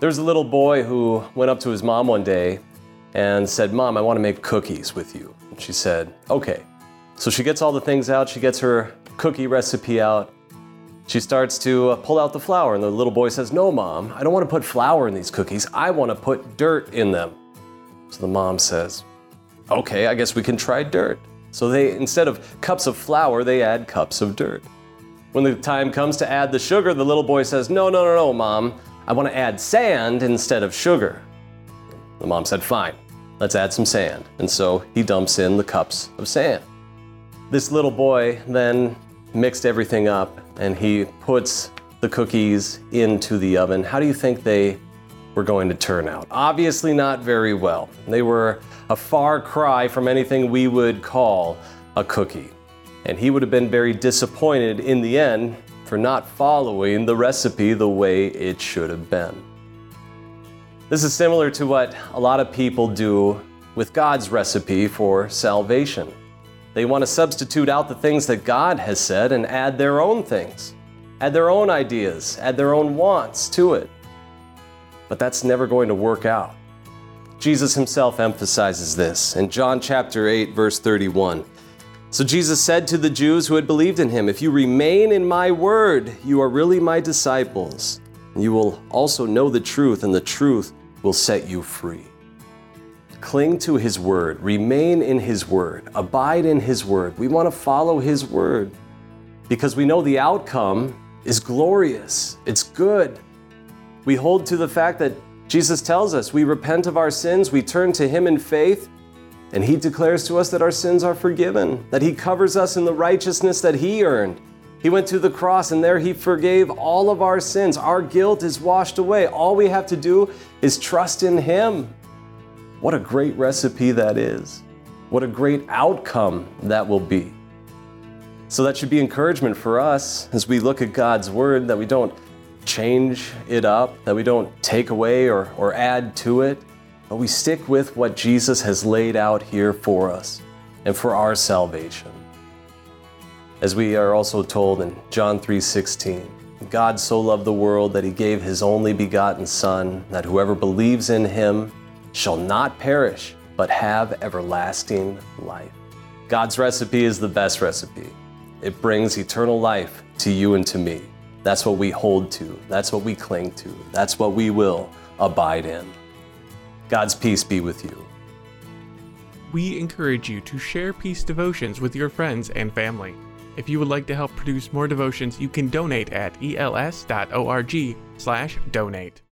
There's a little boy who went up to his mom one day and said, Mom, I want to make cookies with you. And she said, Okay. So she gets all the things out, she gets her cookie recipe out. She starts to uh, pull out the flour, and the little boy says, No, Mom, I don't want to put flour in these cookies. I want to put dirt in them. So the mom says, Okay, I guess we can try dirt. So they, instead of cups of flour, they add cups of dirt. When the time comes to add the sugar, the little boy says, No, no, no, no, Mom, I want to add sand instead of sugar. The mom said, Fine, let's add some sand. And so he dumps in the cups of sand. This little boy then mixed everything up and he puts the cookies into the oven. How do you think they were going to turn out? Obviously, not very well. They were a far cry from anything we would call a cookie. And he would have been very disappointed in the end for not following the recipe the way it should have been. This is similar to what a lot of people do with God's recipe for salvation. They want to substitute out the things that God has said and add their own things, add their own ideas, add their own wants to it. But that's never going to work out. Jesus himself emphasizes this in John chapter 8 verse 31. So Jesus said to the Jews who had believed in him, If you remain in my word, you are really my disciples. You will also know the truth, and the truth will set you free. Cling to His Word, remain in His Word, abide in His Word. We want to follow His Word because we know the outcome is glorious, it's good. We hold to the fact that Jesus tells us we repent of our sins, we turn to Him in faith, and He declares to us that our sins are forgiven, that He covers us in the righteousness that He earned. He went to the cross and there He forgave all of our sins. Our guilt is washed away. All we have to do is trust in Him. What a great recipe that is. What a great outcome that will be. So, that should be encouragement for us as we look at God's Word that we don't change it up, that we don't take away or, or add to it, but we stick with what Jesus has laid out here for us and for our salvation. As we are also told in John 3:16, God so loved the world that he gave his only begotten son that whoever believes in him shall not perish, but have everlasting life. God's recipe is the best recipe. It brings eternal life to you and to me. That's what we hold to. That's what we cling to. That's what we will abide in. God's peace be with you. We encourage you to share peace devotions with your friends and family. If you would like to help produce more devotions, you can donate at els.org/donate.